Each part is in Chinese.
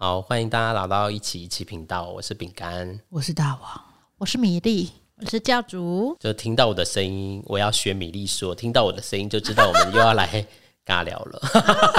好，欢迎大家来到一起一起频道，我是饼干。我是大王，我是米粒，我是教主。就听到我的声音，我要学米粒说，听到我的声音就知道我们又要来尬聊了。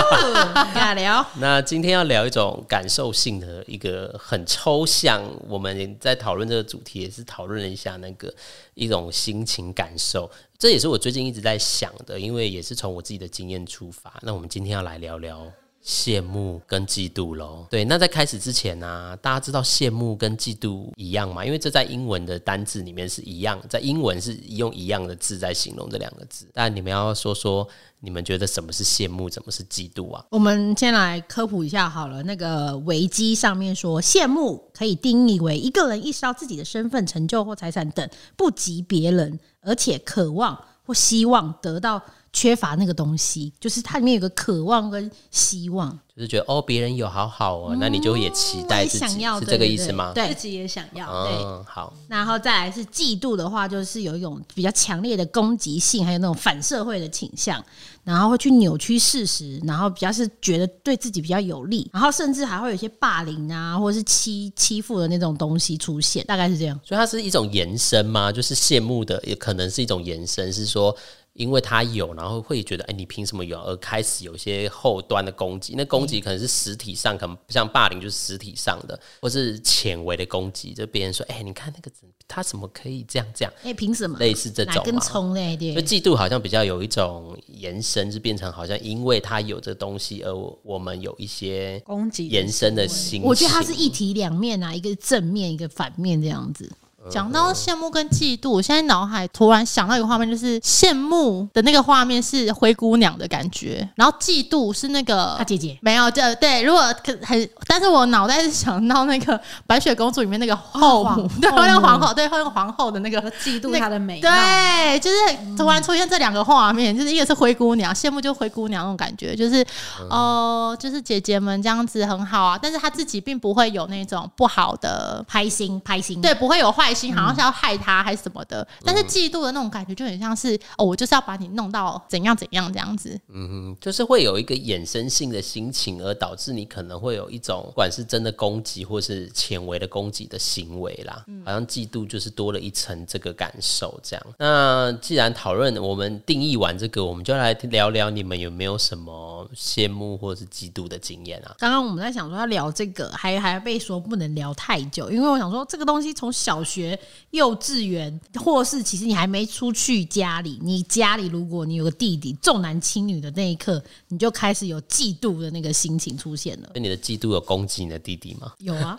尬聊，那今天要聊一种感受性的一个很抽象，我们在讨论这个主题也是讨论了一下那个一种心情感受，这也是我最近一直在想的，因为也是从我自己的经验出发。那我们今天要来聊聊。羡慕跟嫉妒喽，对。那在开始之前呢，大家知道羡慕跟嫉妒一样吗？因为这在英文的单字里面是一样，在英文是用一样的字在形容这两个字。但你们要说说，你们觉得什么是羡慕，什么是嫉妒啊？我们先来科普一下好了。那个维基上面说，羡慕可以定义为一个人意识到自己的身份、成就或财产等不及别人，而且渴望或希望得到。缺乏那个东西，就是它里面有个渴望跟希望，就是觉得哦，别人有好好哦，那你就也期待自己，是这个意思吗？对，自己也想要。嗯，好。然后再来是嫉妒的话，就是有一种比较强烈的攻击性，还有那种反社会的倾向，然后会去扭曲事实，然后比较是觉得对自己比较有利，然后甚至还会有一些霸凌啊，或者是欺欺负的那种东西出现，大概是这样。所以它是一种延伸吗？就是羡慕的，也可能是一种延伸，是说。因为他有，然后会觉得，哎，你凭什么有？而开始有些后端的攻击，那攻击可能是实体上，可能不像霸凌，就是实体上的，或是浅微的攻击，就别人说，哎，你看那个他怎么可以这样这样？哎，凭什么？类似这种跟葱那点，就嫉妒好像比较有一种延伸，是变成好像因为他有这东西，而我们有一些攻击延伸的心。我觉得它是一体两面啊，一个正面，一个反面这样子。讲到羡慕跟嫉妒，我现在脑海突然想到一个画面，就是羡慕的那个画面是灰姑娘的感觉，然后嫉妒是那个她姐姐。没有，就对，如果可很，但是我脑袋是想到那个白雪公主里面那个后。母，对，那个皇后，对，那个皇后的那个 嫉妒她的美，对，就是突然出现这两个画面，就是一个是灰姑娘，羡慕就灰姑娘那种感觉，就是哦，就是姐姐们这样子很好啊，但是她自己并不会有那种不好的拍心拍心，对，不会有坏。心好像是要害他还是什么的，但是嫉妒的那种感觉就很像是哦，我就是要把你弄到怎样怎样这样子。嗯哼，就是会有一个衍生性的心情，而导致你可能会有一种不管是真的攻击或是浅微的攻击的行为啦。好像嫉妒就是多了一层这个感受这样。那既然讨论我们定义完这个，我们就来聊聊你们有没有什么羡慕或者是嫉妒的经验啊？刚刚我们在想说要聊这个，还还被说不能聊太久，因为我想说这个东西从小学。学幼稚园，或是其实你还没出去家里，你家里如果你有个弟弟重男轻女的那一刻，你就开始有嫉妒的那个心情出现了。那你的嫉妒有攻击你的弟弟吗？有啊。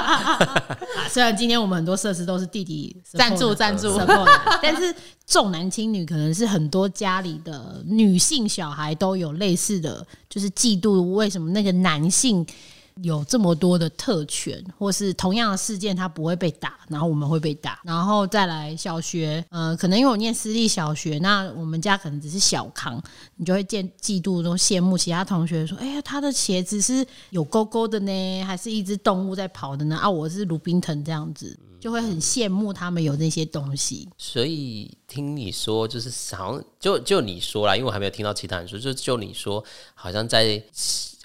虽然今天我们很多设施都是弟弟 赞助赞助，但是重男轻女可能是很多家里的女性小孩都有类似的就是嫉妒，为什么那个男性？有这么多的特权，或是同样的事件，他不会被打，然后我们会被打，然后再来小学，呃，可能因为我念私立小学，那我们家可能只是小康，你就会见嫉妒，都羡慕其他同学说，哎呀，他的鞋子是有勾勾的呢，还是一只动物在跑的呢？啊，我是鲁滨藤这样子，就会很羡慕他们有那些东西。所以听你说，就是好像就就你说啦，因为我还没有听到其他人说，就就你说，好像在。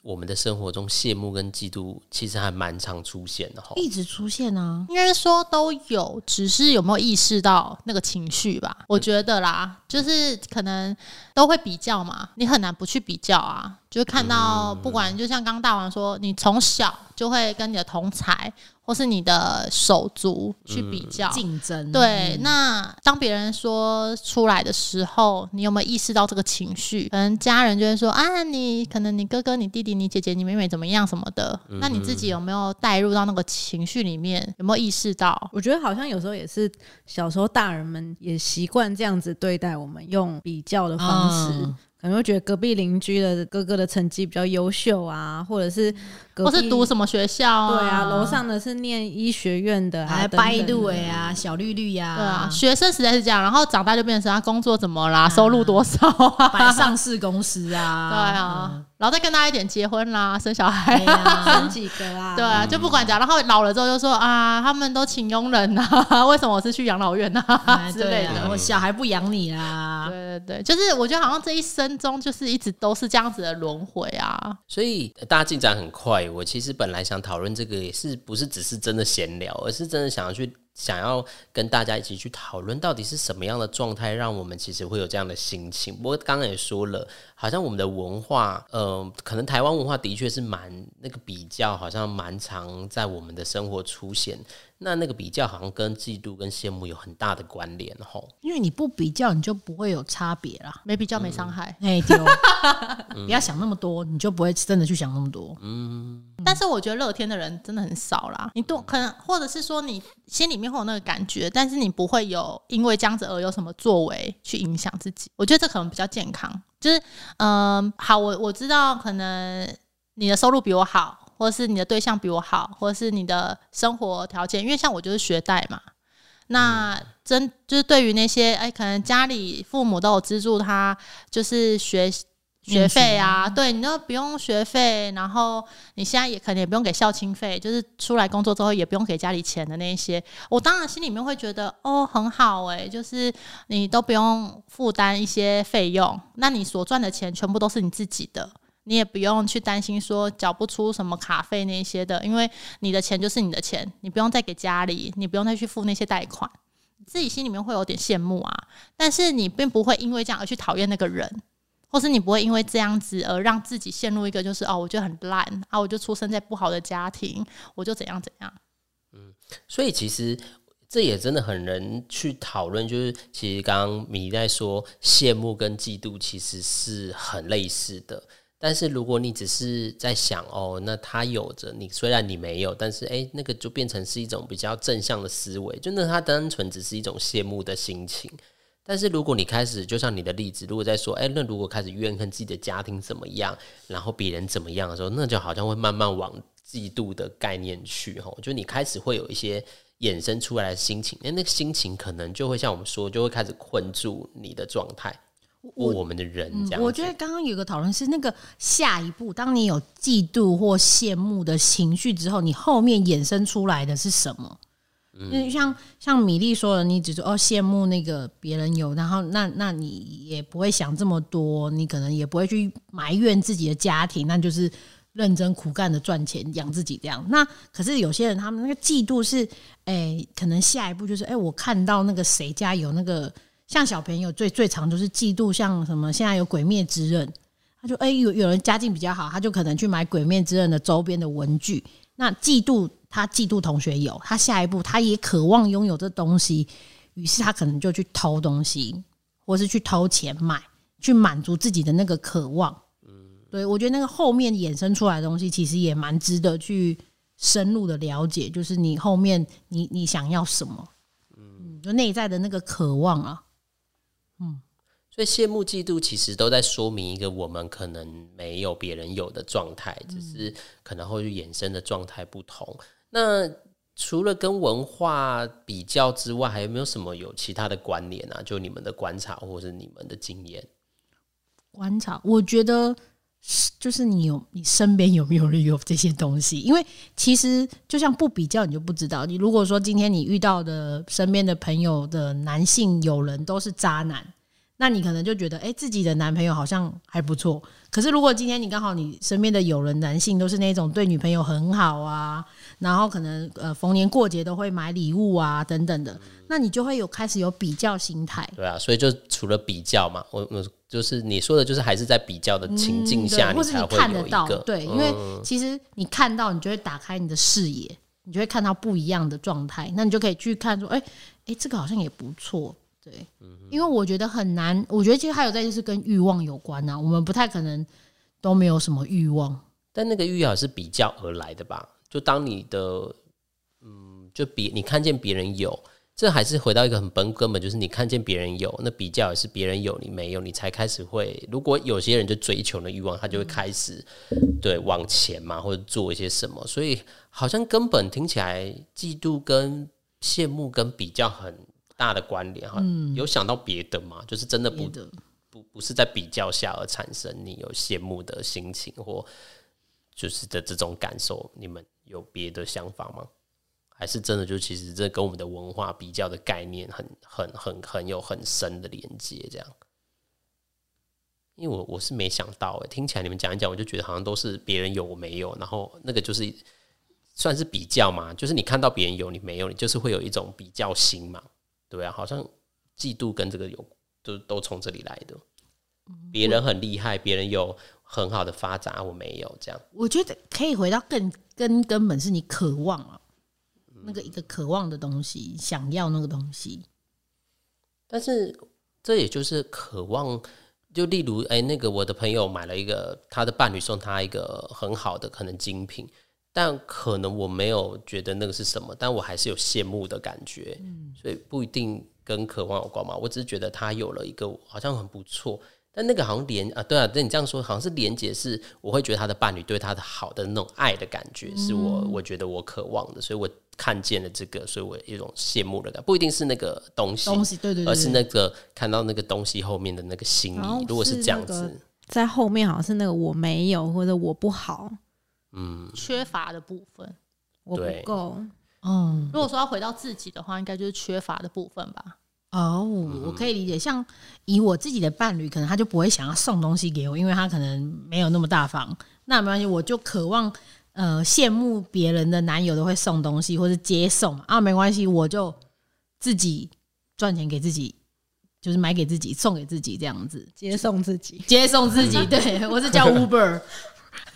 我们的生活中，羡慕跟嫉妒其实还蛮常出现的哈，一直出现啊，应该是说都有，只是有没有意识到那个情绪吧？我觉得啦，就是可能都会比较嘛，你很难不去比较啊，就看到不管就像刚大王说，你从小就会跟你的同才。或是你的手足去比较竞争，对。那当别人说出来的时候，你有没有意识到这个情绪？可能家人就会说啊，你可能你哥哥、你弟弟、你姐姐、你妹妹怎么样什么的。那你自己有没有带入到那个情绪里面？有没有意识到？我觉得好像有时候也是小时候大人们也习惯这样子对待我们，用比较的方式。可能会觉得隔壁邻居的哥哥的成绩比较优秀啊，或者是，或是读什么学校啊？对啊，楼上的是念医学院的，还白度哎啊，小绿绿呀，对啊，学生时代是这样，然后长大就变成他工作怎么啦，收入多少，摆上市公司啊，对啊。然后再跟大一点结婚啦，生小孩啊生几个啊？对啊，就不管讲，然后老了之后就说啊，他们都请佣人呐、为什么我是去养老院呐、哎之类对啊的。我小孩不养你啦。对对对，就是我觉得好像这一生中就是一直都是这样子的轮回啊。所以呃大家进展很快。我其实本来想讨论这个，也是不是只是真的闲聊，而是真的想要去想要跟大家一起去讨论，到底是什么样的状态让我们其实会有这样的心情。不过刚刚也说了，好像我们的文化，呃，可能台湾文化的确是蛮那个比较，好像蛮常在我们的生活出现。那那个比较好像跟嫉妒跟羡慕有很大的关联吼。因为你不比较，你就不会有差别啦。没比较没伤害，哎，丢，不要想那么多，你就不会真的去想那么多。嗯但是我觉得乐天的人真的很少啦。你多可能，或者是说你心里面会有那个感觉，但是你不会有因为这样子而有什么作为去影响自己。我觉得这可能比较健康。就是，嗯、好，我我知道可能你的收入比我好，或者是你的对象比我好，或者是你的生活条件，因为像我就是学贷嘛。那真就是对于那些哎，可能家里父母都有资助他，就是学学费啊，对你都不用学费，然后你现在也可能也不用给校庆费，就是出来工作之后也不用给家里钱的那一些，我当然心里面会觉得哦很好诶、就是你都不用负担一些费用，那你所赚的钱全部都是你自己的。你也不用去担心说缴不出什么卡费那些的，因为你的钱就是你的钱，你不用再给家里，你不用再去付那些贷款，自己心里面会有点羡慕啊。但是你并不会因为这样而去讨厌那个人，或是你不会因为这样子而让自己陷入一个就是哦，我觉得很烂啊，我就出生在不好的家庭，我就怎样怎样。嗯所以其实这也真的很能去讨论，就是其实刚刚米在说羡慕跟嫉妒其实是很类似的。但是如果你只是在想哦，那他有着你，虽然你没有，但是诶，那个就变成是一种比较正向的思维，就那他单纯只是一种羡慕的心情。但是如果你开始，就像你的例子，如果在说，哎、那如果开始怨恨自己的家庭怎么样，然后别人怎么样的时候，那就好像会慢慢往嫉妒的概念去吼，就你开始会有一些衍生出来的心情，那那个心情可能就会像我们说，就会开始困住你的状态，我们的人这样子、我觉得刚刚有个讨论是那个下一步，当你有嫉妒或羡慕的情绪之后，你后面衍生出来的是什么？因为像像米粒说的，你只是哦羡慕那个别人有，然后那那你也不会想这么多，你可能也不会去埋怨自己的家庭，那就是认真苦干的赚钱养自己这样。那可是有些人他们那个嫉妒是，哎、可能下一步就是，哎、我看到那个谁家有那个，像小朋友最最常就是嫉妒，像什么现在有《鬼灭之刃》，他就哎、有有人家境比较好，他就可能去买《鬼灭之刃》的周边的文具。那嫉妒他嫉妒同学有，他下一步他也渴望拥有这东西，于是他可能就去偷东西，或是去偷钱买，去满足自己的那个渴望。对我觉得那个后面衍生出来的东西，其实也蛮值得去深入的了解，就是你后面你你想要什么，嗯，就内在的那个渴望啊。所以羡慕、嫉妒其实都在说明一个我们可能没有别人有的状态，只是可能会衍生的状态不同。那除了跟文化比较之外，还有没有什么有其他的关联啊？就你们的观察或是你们的经验？观察，我觉得就是你有你身边有没有人有这些东西？因为其实就像不比较，你就不知道。你如果说今天你遇到的身边的朋友的男性友人都是渣男，那你可能就觉得，哎、自己的男朋友好像还不错。可是如果今天你刚好你身边的友人男性都是那种对女朋友很好啊，然后可能呃逢年过节都会买礼物啊等等的，那你就会有开始有比较心态。对啊，所以就除了比较嘛，我我就是你说的，就是还是在比较的情境下，嗯或是你才会看得到有一个，对，因为其实你看到，你就会打开你的视野，你就会看到不一样的状态，那你就可以去看说，哎、哎、这个好像也不错，对，因为我觉得很难，我觉得其实还有在就是跟欲望有关啊，我们不太可能都没有什么欲望，但那个欲望是比较而来的吧？就当你的，嗯，就比你看见别人有，这还是回到一个很本根本，就是你看见别人有，那比较也是别人有你没有，你才开始会。如果有些人就追求那欲望，他就会开始对往前嘛，或者做一些什么。所以好像根本听起来，嫉妒跟羡慕跟比较很大的关联哈。有想到别的吗？就是真的不的不不是在比较下而产生你有羡慕的心情或就是的这种感受，你们有别的想法吗？还是真的就其实这跟我们的文化比较的概念很很很很有很深的连接，这样。因为我我是没想到、欸，听起来你们讲一讲，我就觉得好像都是别人有我没有，然后那个就是算是比较嘛，就是你看到别人有你没有，你就是会有一种比较心嘛，对啊，好像嫉妒跟这个有，都都从这里来的。别人很厉害，别人有很好的发展，啊我没有这样。我觉得可以回到更根根本是你渴望啊，那个一个渴望的东西，想要那个东西。但是这也就是渴望，就例如，哎、那个我的朋友买了一个他的伴侣送他一个很好的可能精品，但可能我没有觉得那个是什么，但我还是有羡慕的感觉，嗯所以不一定跟渴望有关嘛。我只是觉得他有了一个好像很不错。但那个好像连啊，对啊，那你这样说好像是连接，是我会觉得他的伴侣对他的好的那种爱的感觉，是我我觉得我渴望的，所以我看见了这个，所以我有一种羡慕的感，不一定是那个东西，东西对对对而是那个看到那个东西后面的那个心好像意。如果是是这样子，在后面好像是那个我没有或者我不好，嗯，缺乏的部分。我不对够。嗯，如果说要回到自己的话，应该就是缺乏的部分吧。哦，我可以理解。像以我自己的伴侣，可能他就不会想要送东西给我，因为他可能没有那么大方。那没关系，我就渴望呃羡慕别人的男友都会送东西或是接送啊，没关系，我就自己赚钱给自己，就是买给自己，送给自己这样子，接送自己，接送自己。对我是叫 Uber，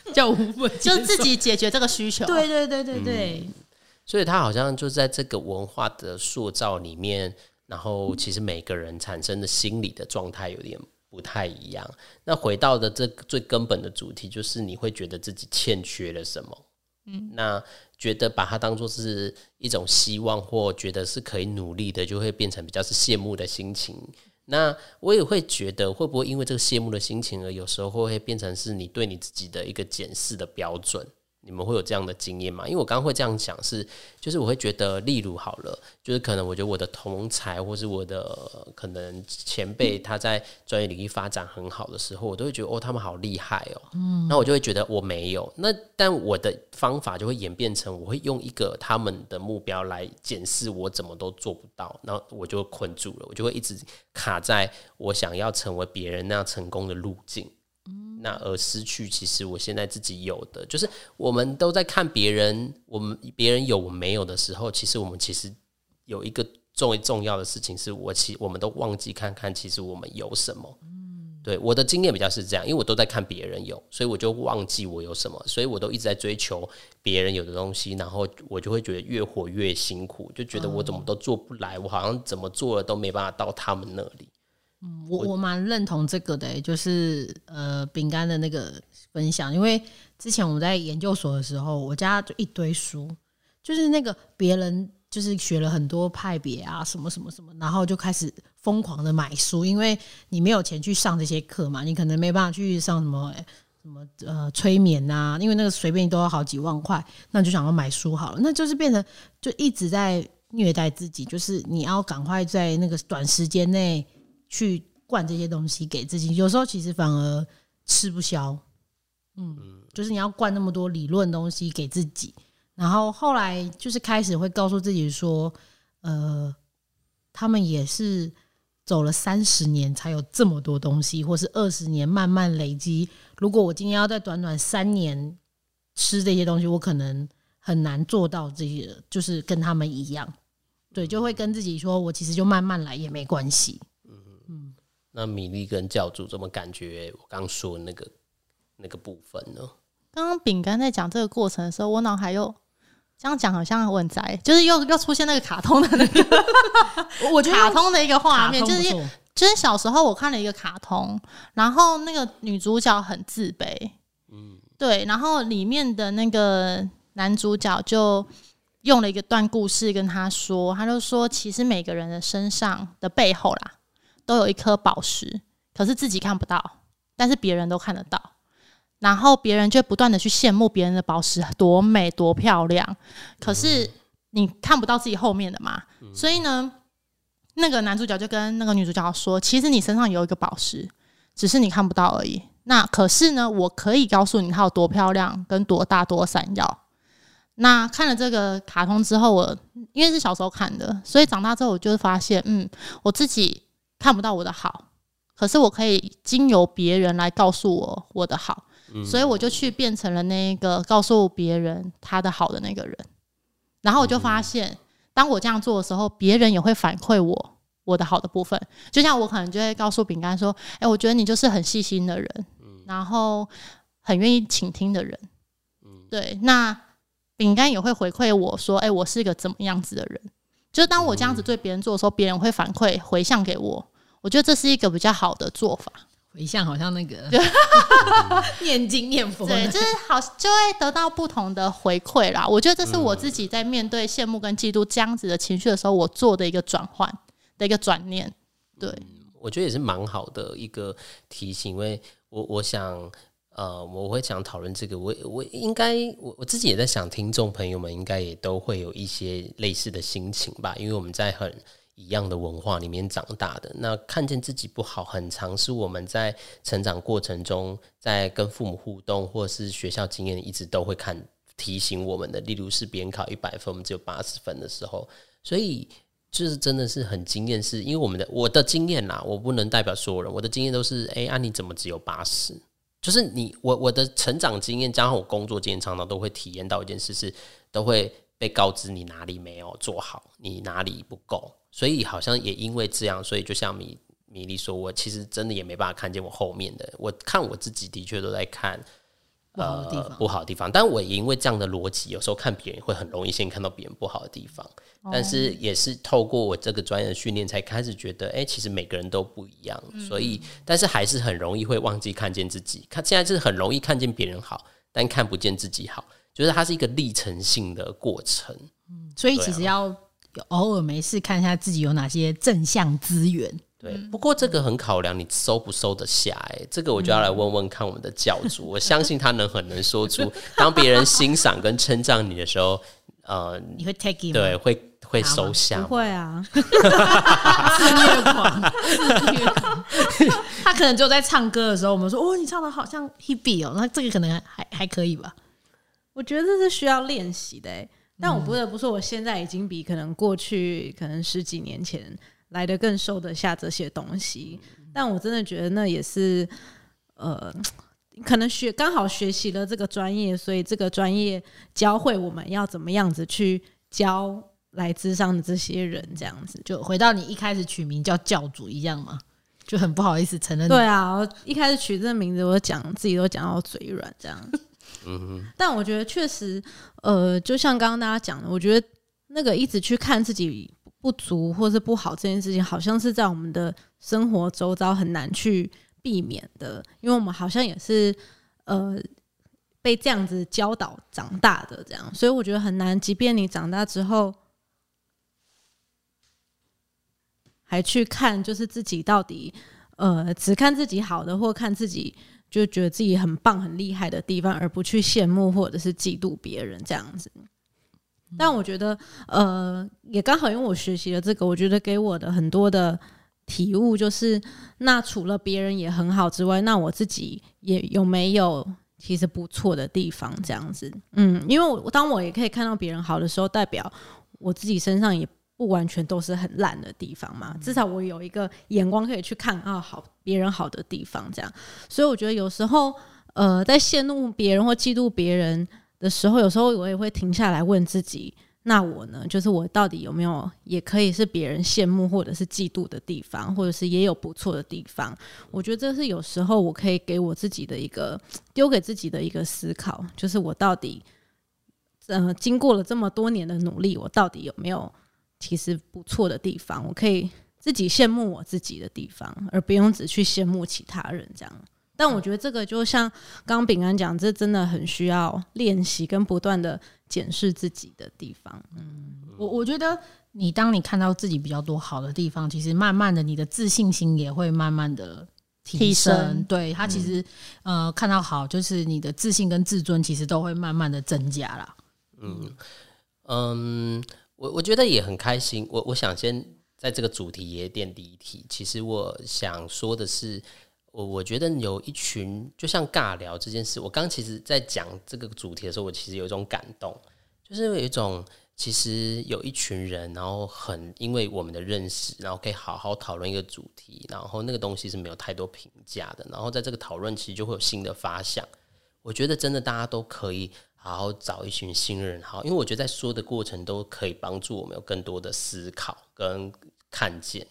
叫 Uber，就自。己解决这个需求。对对对对对，所以他好像就在这个文化的塑造里面，然后其实每个人产生的心理的状态有点不太一样。那回到的这个最根本的主题，就是你会觉得自己欠缺了什么？嗯，那觉得把它当做是一种希望，或觉得是可以努力的，就会变成比较是羡慕的心情。那我也会觉得，会不会因为这个羡慕的心情，而有时候会变成是你对你自己的一个检视的标准？你们会有这样的经验吗？因为我刚刚会这样讲是，就是我会觉得，例如好了，就是可能我觉得我的同才或是我的呃可能前辈他在专业领域发展很好的时候，我都会觉得哦，他们好厉害哦，嗯，那我就会觉得我没有，那但我的方法就会演变成，我会用一个他们的目标来检视我怎么都做不到，然后我就困住了，我就会一直卡在我想要成为别人那样成功的路径。那而失去，其实我现在自己有的，就是我们都在看别人，我们别人有我没有的时候，其实我们其实有一个重重要的事情，是我其我们都忘记看看，其实我们有什么。对我的经验比较是这样，因为我都在看别人有，所以我就忘记我有什么，所以我都一直在追求别人有的东西，然后我就会觉得越活越辛苦，就觉得我怎么都做不来，我好像怎么做了都没办法到他们那里。我我蛮认同这个的、欸，就是呃饼干的那个分享，因为之前我们在研究所的时候，我家就一堆书，就是那个别人就是学了很多派别啊，什么什么什么，然后就开始疯狂的买书，因为你没有钱去上这些课嘛，你可能没办法去上什么。什么呃催眠呐、因为那个随便都要好几万块，那就想要买书好了，那就是变成就一直在虐待自己，就是你要赶快在那个短时间内去灌这些东西给自己，有时候其实反而吃不消。嗯，就是你要灌那么多理论东西给自己，然后后来就是开始会告诉自己说，呃，他们也是走了三十年才有这么多东西，或是二十年慢慢累积。如果我今天要在短短三年吃这些东西，我可能很难做到这些，就是跟他们一样。对，就会跟自己说，我其实就慢慢来也没关系。那米粒跟教主怎么感觉我刚说的那个那个部分呢？刚刚饼干在讲这个过程的时候，我脑海又这样讲好像很宅，就是又又出现那个卡通的那个 我觉得卡通的一个画面，就是就是小时候我看了一个卡通，然后那个女主角很自卑，嗯，对，然后里面的那个男主角就用了一个段故事跟他说，他就说其实每个人的身上的背后啦，都有一颗宝石，可是自己看不到，但是别人都看得到。然后别人就不断的去羡慕别人的宝石多美多漂亮，可是你看不到自己后面的嘛，所以呢，那个男主角就跟那个女主角说，其实你身上有一个宝石，只是你看不到而已。那可是呢，我可以告诉你它有多漂亮，跟多大多闪耀。那看了这个卡通之后，我因为是小时候看的，所以长大之后我就发现，嗯，我自己看不到我的好，可是我可以经由别人来告诉我我的好，所以我就去变成了那个告诉别人他的好的那个人。然后我就发现，当我这样做的时候，别人也会反馈我我的好的部分。就像我可能就会告诉饼干说：“哎，我觉得你就是很细心的人，然后很愿意倾听的人。”对，那饼干也会回馈我说：“哎，我是一个怎么样子的人？”就是当我这样子对别人做的时候，别人会反馈回向给我。我觉得这是一个比较好的做法。回向好像那个 念经念佛，对，就是好就会得到不同的回馈啦。我觉得这是我自己在面对羡慕跟嫉妒这样子的情绪的时候，我做的一个转换的一个转念。对，我觉得也是蛮好的一个提醒，因为我我想，呃，我会想讨论这个，我我应该我我自己也在想，听众朋友们应该也都会有一些类似的心情吧，因为我们在很。一样的文化里面长大的，那看见自己不好，很常是我们在成长过程中，在跟父母互动，或是学校经验，一直都会看提醒我们的。例如是别人考一百分，我们只有八十分的时候，所以就是真的是很惊艳，是因为我们的我的经验啦，我不能代表所有人，我的经验都是，哎，啊，你怎么只有八十？就是你我我的成长经验加上我工作经验，常常都会体验到一件事，是都会被告知你哪里没有做好，你哪里不够。所以好像也因为这样，所以就像米米粒说，我其实真的也没办法看见我后面的。我看我自己的确都在看呃不好的地方，但我也因为这样的逻辑，有时候看别人会很容易先看到别人不好的地方。但是也是透过我这个专业的训练，才开始觉得，哎，其实每个人都不一样。所以，但是还是很容易会忘记看见自己。看现在是很容易看见别人好，但看不见自己好，就是它是一个历程性的过程。嗯，所以其实要。偶尔没事看一下自己有哪些正向资源。对，不过这个很考量你收不收得下。哎，这个我就要来问问看我们的教主，我相信他能很能说出，当别人欣赏跟称赞你的时候，呃，你会 take it 对，会会收下，不会啊，自虐狂，他可能就在唱歌的时候，我们说哦，你唱的好像 Hebe 哦，那这个可能还还可以吧？我觉得这是需要练习的。但我不得不说，我现在已经比可能过去可能十几年前来的更受得下这些东西。但我真的觉得那也是，呃，可能学刚好学习了这个专业，所以这个专业教会我们要怎么样子去教来智商的这些人，这样子就回到你一开始取名叫教主一样嘛，就很不好意思承认。对啊，我一开始取这个名字，我讲自己都讲到嘴软这样。嗯，但我觉得确实，呃，就像刚刚大家讲的，我觉得那个一直去看自己不足或是不好这件事情，好像是在我们的生活周遭很难去避免的，因为我们好像也是呃被这样子教导长大的，这样，所以我觉得很难。即便你长大之后，还去看，就是自己到底呃只看自己好的，或看自己。就觉得自己很棒、很厉害的地方，而不去羡慕或者是嫉妒别人这样子。但我觉得，呃，也刚好因为我学习了这个，我觉得给我的很多的体悟就是，那除了别人也很好之外，那我自己也有没有其实不错的地方？这样子，嗯，因为我当我也可以看到别人好的时候，代表我自己身上也。不完全都是很烂的地方嘛，至少我有一个眼光可以去看啊，好别人好的地方这样。所以我觉得有时候，呃，在羡慕别人或嫉妒别人的时候，有时候我也会停下来问自己：那我呢？就是我到底有没有也可以是别人羡慕或者是嫉妒的地方，或者是也有不错的地方？我觉得这是有时候我可以给我自己的一个丢给自己的一个思考，就是我到底，呃，经过了这么多年的努力，我到底有没有？其实不错的地方，我可以自己羡慕我自己的地方，而不用只去羡慕其他人这样。但我觉得这个就像刚刚饼干讲，这真的很需要练习跟不断的检视自己的地方。嗯，我我觉得你当你看到自己比较多好的地方，其实慢慢的你的自信心也会慢慢的提升。对他其实呃看到好，就是你的自信跟自尊其实都会慢慢的增加了。嗯嗯。我我觉得也很开心。我我想先在这个主题也点第一题。其实我想说的是，我我觉得有一群，就像尬聊这件事，我刚其实在讲这个主题的时候，我其实有一种感动，就是有一种其实有一群人，然后很因为我们的认识，然后可以好好讨论一个主题，然后那个东西是没有太多评价的，然后在这个讨论其实就会有新的发想。我觉得真的大家都可以好好找一群新人，好，因为我觉得在说的过程都可以帮助我们有更多的思考跟看见。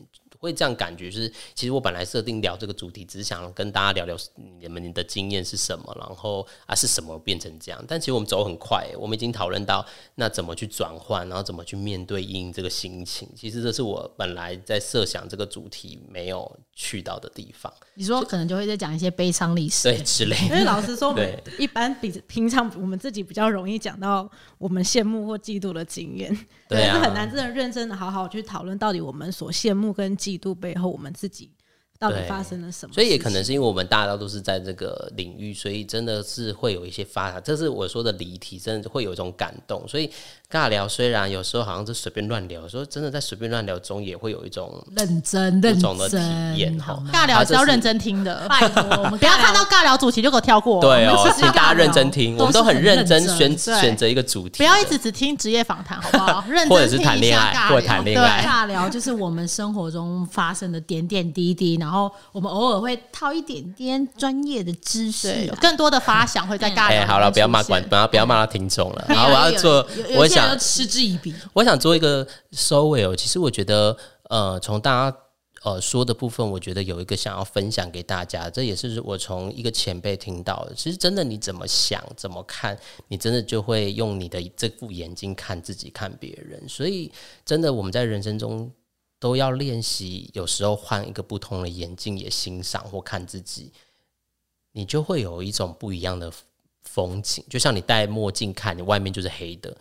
会这样感觉，就是其实我本来设定聊这个主题，只是想跟大家聊聊你们的经验是什么，然后啊是什么变成这样。但其实我们走很快，我们已经讨论到那怎么去转换，然后怎么去面对应这个心情。其实这是我本来在设想这个主题没有去到的地方。你说可能就会在讲一些悲伤历史，对之类因为老实说，我们对。一般比平常我们自己比较容易讲到我们羡慕或嫉妒的经验，对啊。是 很难真的认真的好好去讨论到底我们所羡慕跟嫉妒背后我们自己到底对发生了什么。所以也可能是因为我们大家都是在这个领域，所以真的是会有一些发展。这是我说的离题，真的会有一种感动。所以尬聊虽然有时候好像是随便乱聊，有时候真的在随便乱聊中也会有一种认真认不同的体验真，哈？尬聊是是要认真听的，拜托，我们 不要看到尬聊主题就给我跳过。对哦大家认真听，我们都很认真选选择一个主题，不要一直只听职业访谈，好不好？认真或者是听一谈恋爱下尬聊或谈恋爱对尬聊就是我们生活中发生的点点滴滴，然后我们偶尔会套一点点专业的知识对，有啊。更多的发想会在尬聊里哎，面好了，不要骂出现观，不要不要骂到听众了。然后我要做我想有些人就嗤之以鼻。我想做一个收尾哦。其实我觉得，呃，从大家呃说的部分，我觉得有一个想要分享给大家，这也是我从一个前辈听到的。其实真的，你怎么想、怎么看，你真的就会用你的这副眼睛看自己、看别人。所以，真的我们在人生中都要练习，有时候换一个不同的眼镜，也欣赏或看自己，你就会有一种不一样的风景。就像你戴墨镜看，你外面就是黑的。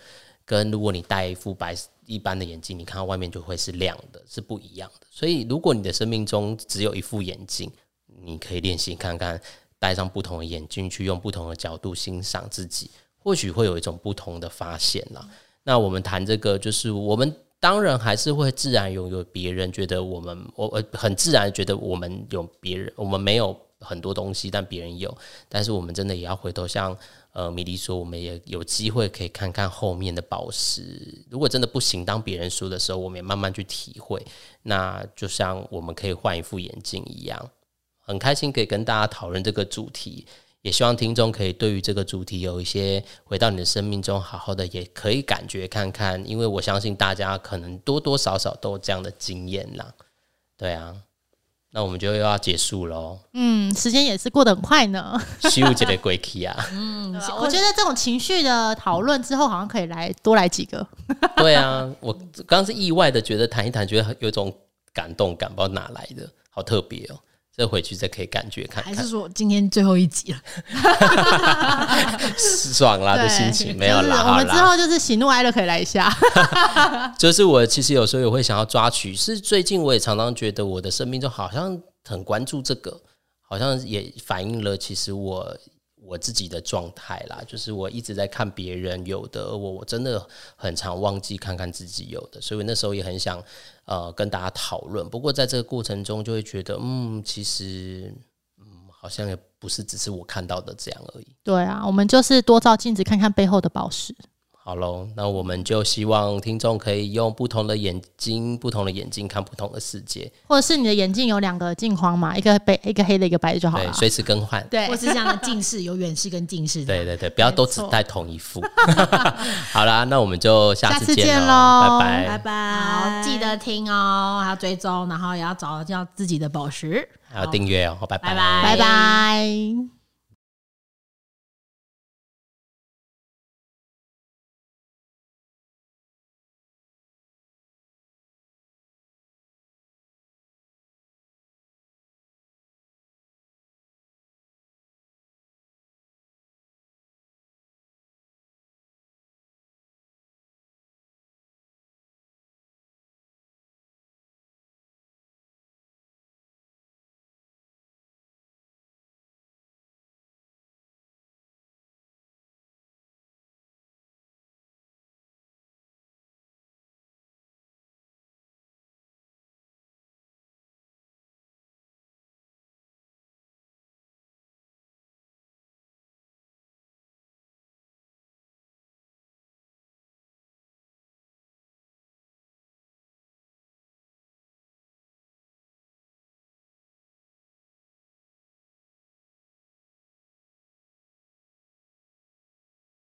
跟如果你戴一副白一般的眼镜，你看到外面就会是亮的，是不一样的。所以，如果你的生命中只有一副眼镜，你可以练习看看，戴上不同的眼镜，去用不同的角度欣赏自己，或许会有一种不同的发现啦。那我们谈这个，就是我们当然还是会自然拥有别人觉得我们，我我很自然觉得我们有别人，我们没有很多东西，但别人有。但是我们真的也要回头像呃米莉说，我们也有机会可以看看后面的宝石。如果真的不行，当别人说的时候，我们也慢慢去体会。那就像我们可以换一副眼镜一样，很开心可以跟大家讨论这个主题。也希望听众可以对于这个主题有一些回到你的生命中，好好的也可以感觉看看，因为我相信大家可能多多少少都有这样的经验啦。对啊，那我们就又要结束喽，嗯，时间也是过得很快呢。修杰的鬼气啊！对 啊我觉得这种情绪的讨论之后，好像可以来多来几个。对啊，我刚刚是意外的觉得谈一谈，觉得有一种感动感，不知道哪来的，好特别哦。这回去再可以感觉看看还是，说今天最后一集了？爽啦的心情没有就是啦，我们之啦。后就是喜怒哀乐可以来一下。就是我其实有时候也会想要抓取，是最近我也常常觉得我的生命中好像很关注这个，好像也反映了其实我我自己的状态啦。就是我一直在看别人有的，我我真的很常忘记看看自己有的，所以那时候也很想呃跟大家讨论。不过在这个过程中，就会觉得嗯，其实嗯好像也不是只是我看到的这样而已。对啊，我们就是多照镜子看看背后的宝石。好喽，那我们就希望听众可以用不同的眼睛、不同的眼睛看不同的世界，或者是你的眼镜有两个镜框嘛，一个白一个黑的，一个白的就好对，了。随时更换。对或是像近视有远视跟近视的，对对对，不要都只戴同一副。好啦，那我们就下下次见喽，拜拜拜拜，好，记得听哦，还要追踪，然后也要找到自己的宝石。还要订阅哦，拜拜拜拜拜。